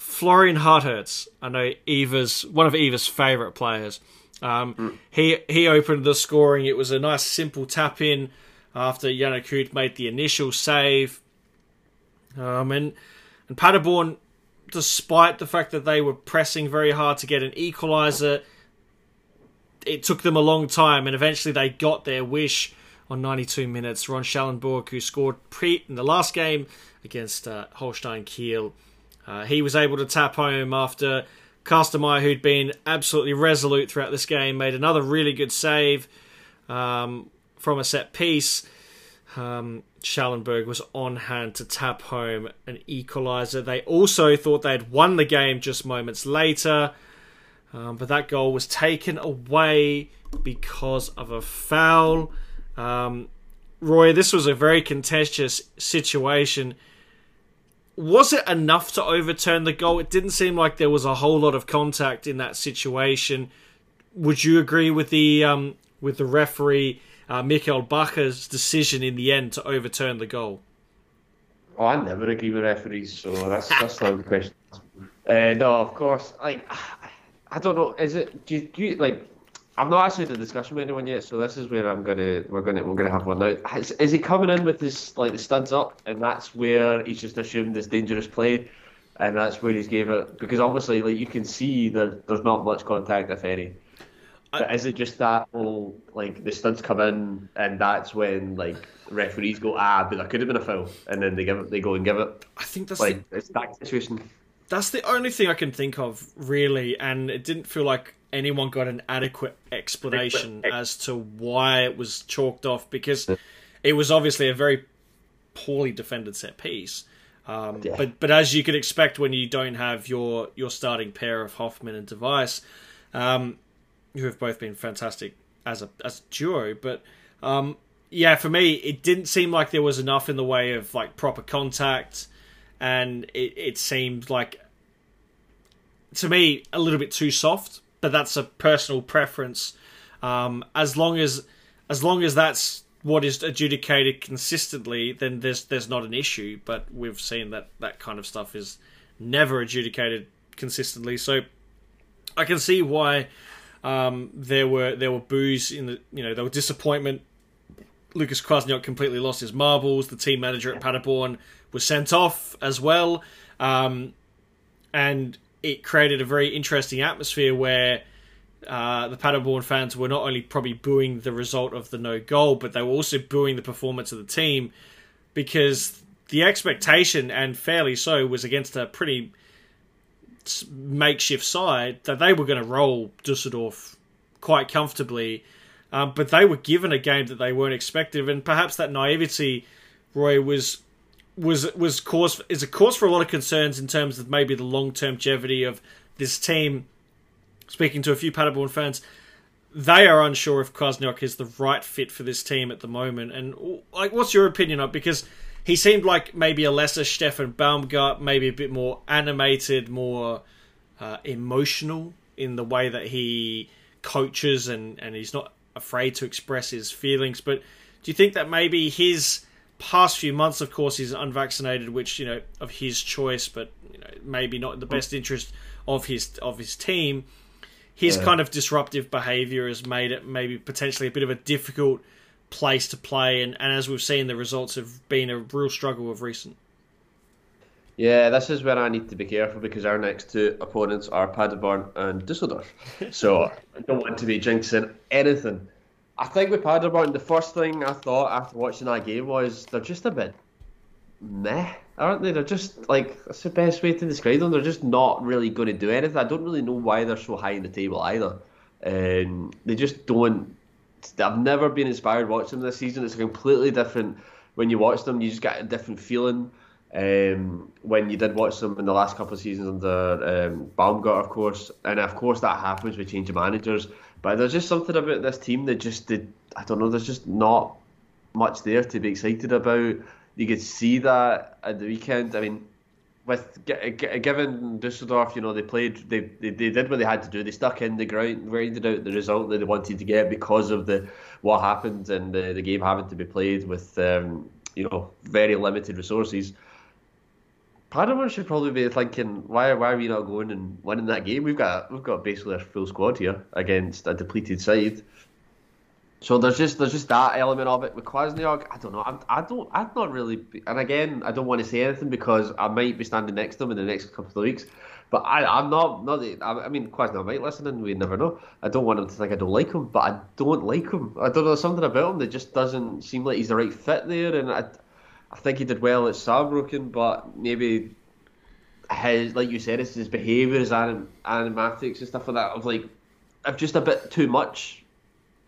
Florian Hartherz. I know Eva's one of Eva's favourite players. Um, He he opened the scoring. It was a nice simple tap in after Yannick made the initial save. Um, and And Paderborn, despite the fact that they were pressing very hard to get an equaliser, it took them a long time, and eventually they got their wish on 92 minutes. Ron Schallenberg, who scored pre in the last game against uh, Holstein Kiel, uh, he was able to tap home after Kastenmeier, who'd been absolutely resolute throughout this game, made another really good save um, from a set piece. Um, Schallenberg was on hand to tap home an equaliser. They also thought they had won the game just moments later, um, but that goal was taken away because of a foul. Um, Roy, this was a very contentious situation. Was it enough to overturn the goal? It didn't seem like there was a whole lot of contact in that situation. Would you agree with the um, with the referee uh, Michael Bacher's decision in the end to overturn the goal? Oh, I never agree with referees, so that's that's not the question. Uh, no, of course. Like, I don't know. Is it? Do you, do you like? I've not actually had a discussion with anyone yet, so this is where I'm gonna we're gonna we're gonna have one now. Is, is he coming in with his like the studs up, and that's where he's just assumed this dangerous play, and that's where he's gave it because obviously like you can see that there's not much contact if any. But is it just that whole like the studs come in and that's when like referees go ah but that could have been a foul and then they give it they go and give it. I think that's like the, it's that situation. that's the only thing I can think of really, and it didn't feel like anyone got an adequate explanation as to why it was chalked off because it was obviously a very poorly defended set piece. Um, Yeah. But but as you could expect when you don't have your your starting pair of Hoffman and de Wijs, um, who have both been fantastic as a as a duo, but um, yeah, for me it didn't seem like there was enough in the way of like proper contact, and it, it seemed like to me a little bit too soft. But that's a personal preference. Um, as long as as long as that's what is adjudicated consistently, then there's there's not an issue. But we've seen that that kind of stuff is never adjudicated consistently. So I can see why um, there were there were boos in the you know there were disappointment. Lucas Kwasniok completely lost his marbles. The team manager at Paderborn was sent off as well, um, and it created a very interesting atmosphere where uh, the Paderborn fans were not only probably booing the result of the no goal, but they were also booing the performance of the team because the expectation, and fairly so, was against a pretty makeshift side that they were going to roll Dusseldorf quite comfortably. Um, but they were given a game that they weren't expected, and perhaps that naivety, Roy, was was was cause is a cause for a lot of concerns in terms of maybe the long term longevity of this team. Speaking to a few Paderborn fans, they are unsure if Kwasniok is the right fit for this team at the moment. And like, what's your opinion on? Because he seemed like maybe a lesser Steffen Baumgart, maybe a bit more animated, more uh, emotional in the way that he coaches, and and he's not afraid to express his feelings. But do you think that maybe his past few months, of course, he's unvaccinated, which you know of his choice, but you know maybe not in the best interest of his of his team. His kind of disruptive behaviour has made it maybe potentially a bit of a difficult place to play, and, and as we've seen, the results have been a real struggle of recent. Yeah, this is where I need to be careful because our next two opponents are Paderborn and Dusseldorf. So I don't want to be jinxing anything. I think with Paderborn, the first thing I thought after watching that game was they're just a bit meh, aren't they? They're just like that's the best way to describe them. They're just not really going to do anything. I don't really know why they're so high in the table either. And they just don't. I've never been inspired watching them this season. It's completely different when you watch them. You just get a different feeling. Um, when you did watch them in the last couple of seasons under um, Baumgart, of course, and of course that happens with change of managers. But there's just something about this team that just did. I don't know. There's just not much there to be excited about. You could see that at the weekend. I mean, with gi- gi- given Dusseldorf, you know, they played, they, they they did what they had to do. They stuck in the ground, grinded out the result that they wanted to get because of the what happened and the, the game having to be played with, um, you know, very limited resources. Paderborn should probably be thinking, why why are we not going and winning that game? We've got we've got basically a full squad here against a depleted side. So there's just there's just that element of it with Kwasniok. I don't know. I'm, I don't. I'm not really. And again, I don't want to say anything because I might be standing next to him in the next couple of weeks. But I, I'm not. Not. I, I mean, Kwasniok might listen, and we never know. I don't want him to think I don't like him, but I don't like him. I don't know something about him that just doesn't seem like he's the right fit there. And I, I think he did well at Saarbrücken, but maybe his, like you said, it's his behaviour, his anim, animatics and stuff like that. Of like, of just a bit too much.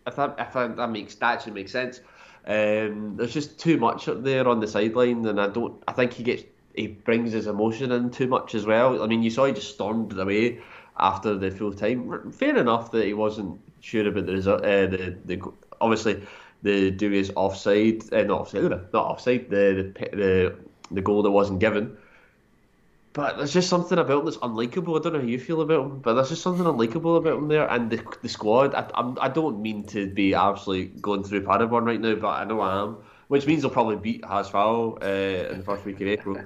If that if that, that makes that actually makes sense. Um, there's just too much up there on the sideline, and I don't. I think he gets he brings his emotion in too much as well. I mean, you saw he just stormed away after the full time. Fair enough that he wasn't sure about the result. Uh, the the obviously the Dewey's offside, uh, not offside, not offside. The the the, the goal that wasn't given. But there's just something about him that's unlikable. I don't know how you feel about him, but there's just something unlikable about him there. And the, the squad, I, I'm, I don't mean to be absolutely going through Paderborn right now, but I know I am. Which means they'll probably beat HSV uh, in the first week of April.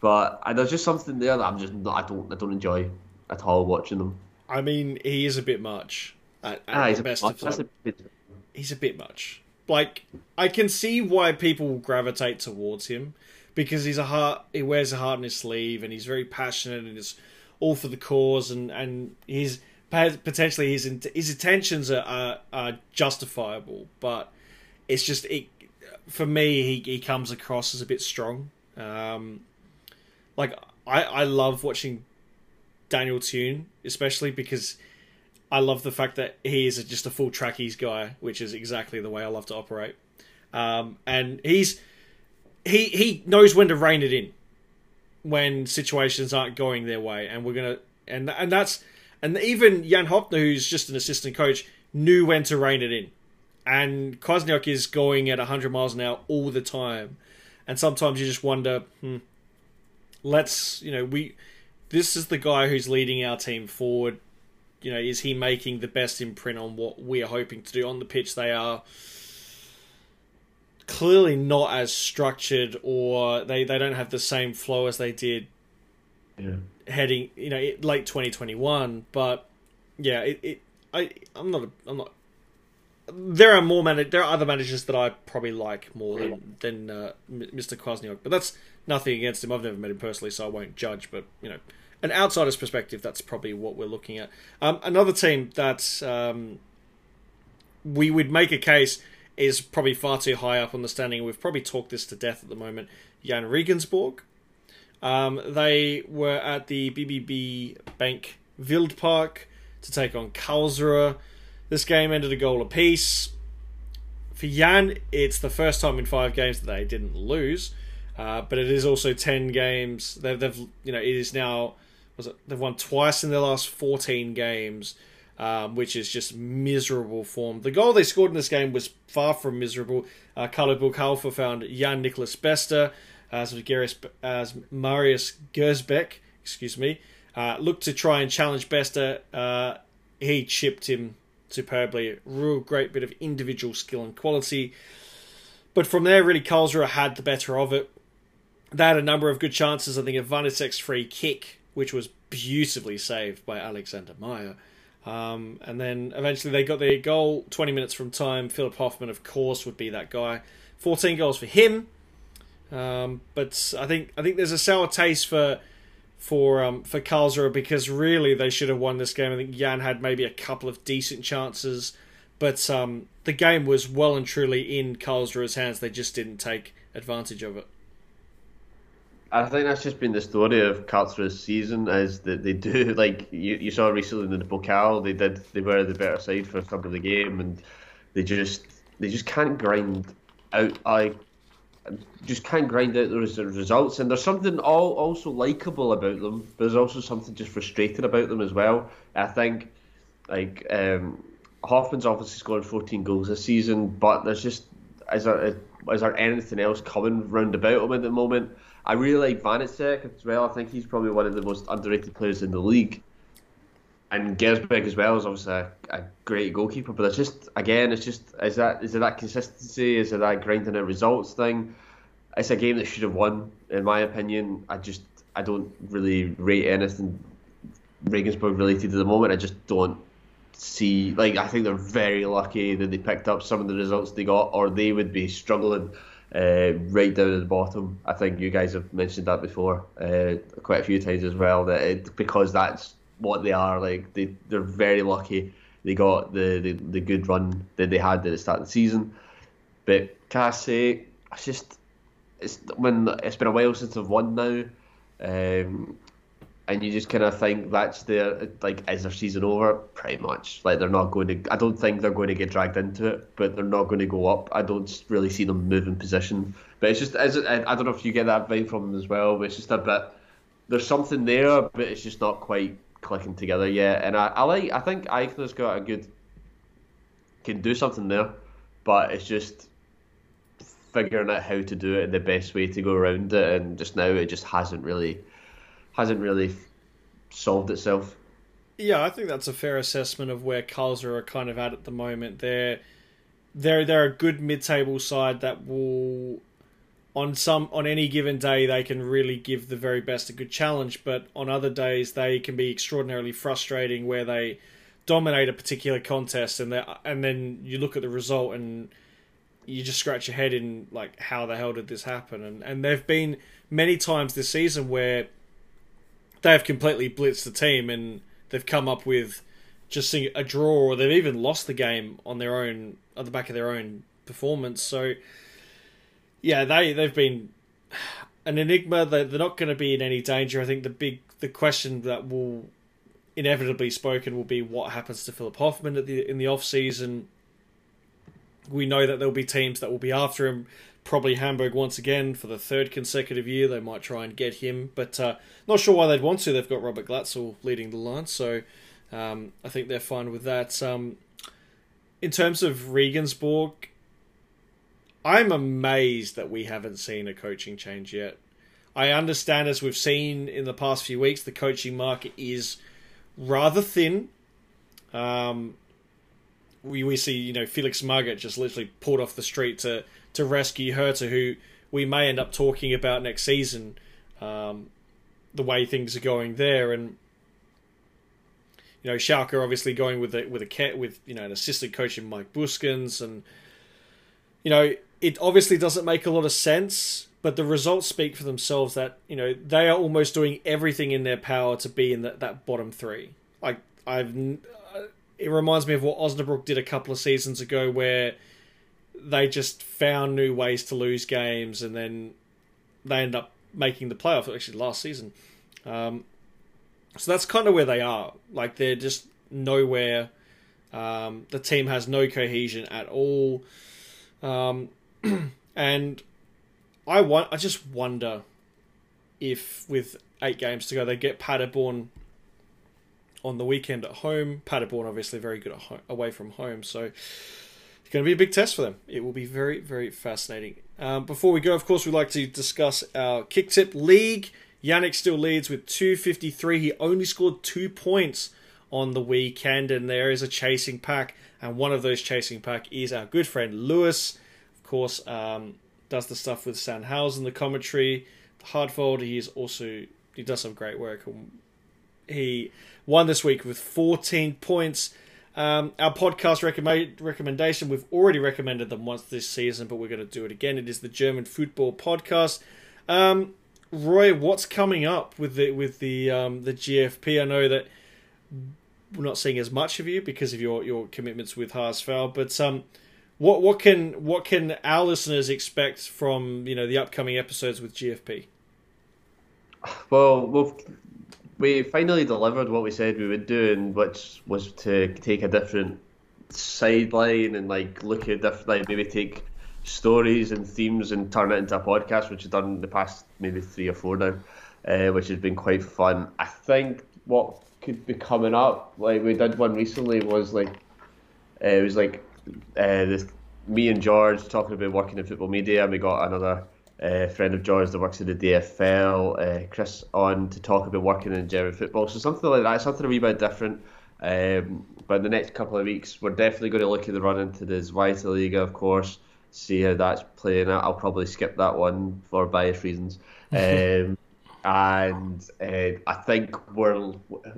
But uh, there's just something there that I'm just not, I don't I don't enjoy at all watching them. I mean, he is a bit much. At, at ah, he's, a of a he's a bit much. Like I can see why people gravitate towards him because he's a heart. He wears a heart in his sleeve, and he's very passionate, and is all for the cause, and and his potentially his his intentions are, are, are justifiable, but it's just it for me. He he comes across as a bit strong. Um, like I I love watching Daniel Thioun especially because. I love the fact that he is just a full trackies guy, which is exactly the way I love to operate. Um, and he's he he knows when to rein it in when situations aren't going their way, and we're gonna and and that's and even Jan Hopner, who's just an assistant coach, knew when to rein it in. And Kwasniok is going at 100 miles an hour all the time, and sometimes you just wonder, hmm, let's you know we this is the guy who's leading our team forward. You know, is he making the best imprint on what we are hoping to do on the pitch? They are clearly not as structured or they, they don't have the same flow as they did yeah. heading you know late 2021 but yeah it, it I I'm not I'm not there are more man there are other managers that I probably like more than than uh, Mr. Kwasniok but that's nothing against him I've never met him personally so I won't judge but you know an outsider's perspective that's probably what we're looking at um, another team that um, we would make a case is probably far too high up on the standing. We've probably talked this to death at the moment. Jahn Regensburg. Um, they were at the BBB Bank Wildpark to take on Karlsruhe. This game ended a goal apiece. For Jahn, it's the first time in five games that they didn't lose, uh, but it is also ten games. They've, they've, you know, it is now was it they've won twice in their last fourteen games um, which is just miserable form. The goal they scored in this game was far from miserable. Uh, Carlo Boukhalfa found Jan-Niklas Beste as, as Marius Gersbeck, excuse me, uh, looked to try and challenge Beste. Uh, he chipped him superbly. Real great bit of individual skill and quality. But from there, really, Karlsruhe had the better of it. They had a number of good chances. I think a Wanitzek's free kick, which was beautifully saved by Alexander Meyer. Um, and then eventually they got their goal 20 minutes from time. Philip Hoffman, of course, would be that guy. 14 goals for him. Um, but I think I think there's a sour taste for for um, for Karlsruhe because really they should have won this game. I think Jahn had maybe a couple of decent chances, but um, the game was well and truly in Karlsruhe's hands. They just didn't take advantage of it. I think that's just been the story of Karlsruhe's season is that they do like you, you saw recently in the Pokal they did they were the better side for some of the game and they just they just can't grind out I just can't grind out those results. And there's something all also likable about them. But there's also something just frustrating about them as well. I think like um, Hoffman's obviously scored 14 goals this season but there's just is there is there anything else coming round about him at the moment I really like Wanitzek as well. I think he's probably one of the most underrated players in the league. And Gersbeck as well is obviously a, a, great goalkeeper, but it's just again, it's just is that is it that consistency? Is it that grinding out results thing? It's a game that should have won, in my opinion. I just I don't really rate anything Regensburg related at the moment. I just don't see. Like I think they're very lucky that they picked up some of the results they got, or they would be struggling uh, right down at the bottom. I think you guys have mentioned that before uh, quite a few times as well. That it, because that's what they are. Like they they're very lucky they got the, the, the good run that they had at the start of the season. But can I say, it's just it's when it's been a while since they've won now. Um, and you just kind of think that's their like is their season over? Pretty much. Like they're not going to i don't think they're going to get dragged into it but they're not going to go up. I don't really see them moving position. But it's just it, i don't know if you get that vibe from them as well but it's just a bit there's something there but it's just not quite clicking together yet. And i, I like i think Eichner's got a good can do something there but it's just figuring out how to do it in the best way to go around it and just now it just hasn't really hasn't really solved itself. Yeah, I think that's a fair assessment of where Karlsruhe are kind of at at the moment. They're they're they're a good mid-table side that will on some on any given day they can really give the very best a good challenge, but on other days they can be extraordinarily frustrating where they dominate a particular contest and and then you look at the result and you just scratch your head in like how the hell did this happen and and there've been many times this season where they have completely blitzed the team and they've come up with just a draw or they've even lost the game on their own on the back of their own performance. So yeah, they they've been an enigma. They're, they're not going to be in any danger. I think the big the question that will inevitably spoken will be what happens to Philip Hoffman at the in the off season. We know that there'll be teams that will be after him probably Hamburg once again for the third consecutive year. They might try and get him, but uh, not sure why they'd want to. They've got Robert Glatzel leading the line, so um, I think they're fine with that. Um, in terms of Regensburg, I'm amazed that we haven't seen a coaching change yet. I understand, as we've seen in the past few weeks, the coaching market is rather thin. Um, we we see you know Felix Magath just literally pulled off the street to to rescue Hertha who we may end up talking about next season. Um, the way things are going there, and you know Schalke obviously going with a with a cat with you know an assistant coach in Mike Büskens and you know it obviously doesn't make a lot of sense, but the results speak for themselves. That you know they are almost doing everything in their power to be in that that bottom three. Like I've, it reminds me of what Osnabrück did a couple of seasons ago, where they just found new ways to lose games, and then they end up making the playoff. Actually, last season, um, so that's kind of where they are. Like they're just nowhere. Um, the team has no cohesion at all, um, and I want. I just wonder if with eight games to go, they get Paderborn on the weekend at home. Paderborn obviously very good at home, away from home, so it's going to be a big test for them. It will be very, very fascinating. Um, before we go, of course, we'd like to discuss our Kicktipp league. Yannick still leads with 253. He only scored two points on the weekend, and there is a chasing pack. And one of those chasing pack is our good friend Lewis. Of course, um, does the stuff with Sandhausen, the commentary, the Hardtwald. He is also he does some great work. He won this week with 14 points. Um, our podcast recommend, recommendation, we've already recommended them once this season, but we're going to do it again. It is the German Football Podcast. Um, Roy, what's coming up with the with the um, the GFP? I know that we're not seeing as much of you because of your, your commitments with HSV, but um, what what can what can our listeners expect from you know the upcoming episodes with GFP? Well, we've we finally delivered what we said we would do, and which was to take a different sideline and like look at different, like maybe take stories and themes and turn it into a podcast, which we've done in the past maybe three or four now, uh, which has been quite fun. I think what could be coming up, like we did one recently, was like uh, it was like uh, this, me and George talking about working in football media, and we got another uh, friend of George that works in the DFL, uh, Chris, on to talk about working in German football. So something like that, something a wee bit different. Um, but in the next couple of weeks, we're definitely going to look at the run into the Zweite Liga, of course, see how that's playing out. I'll probably skip that one for bias reasons. Um, and uh, I think we're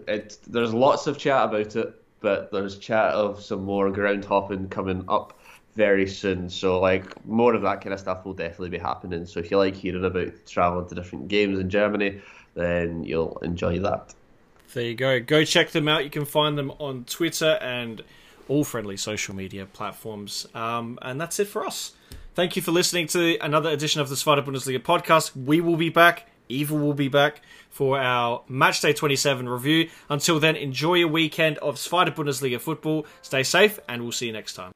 it, there's lots of chat about it. but there's chat of some more ground hopping coming up very soon. So like more of that kind of stuff will definitely be happening. So if you like hearing about traveling to different games in Germany, then you'll enjoy that. There you go. Go check them out. You can find them on Twitter and all friendly social media platforms. Um, and that's it for us. Thank you for listening to another edition of the Zweite Bundesliga podcast. We will be back. Eva will be back for our Matchday 27 review. Until then, enjoy your weekend of Zweite Bundesliga football. Stay safe, and we'll see you next time.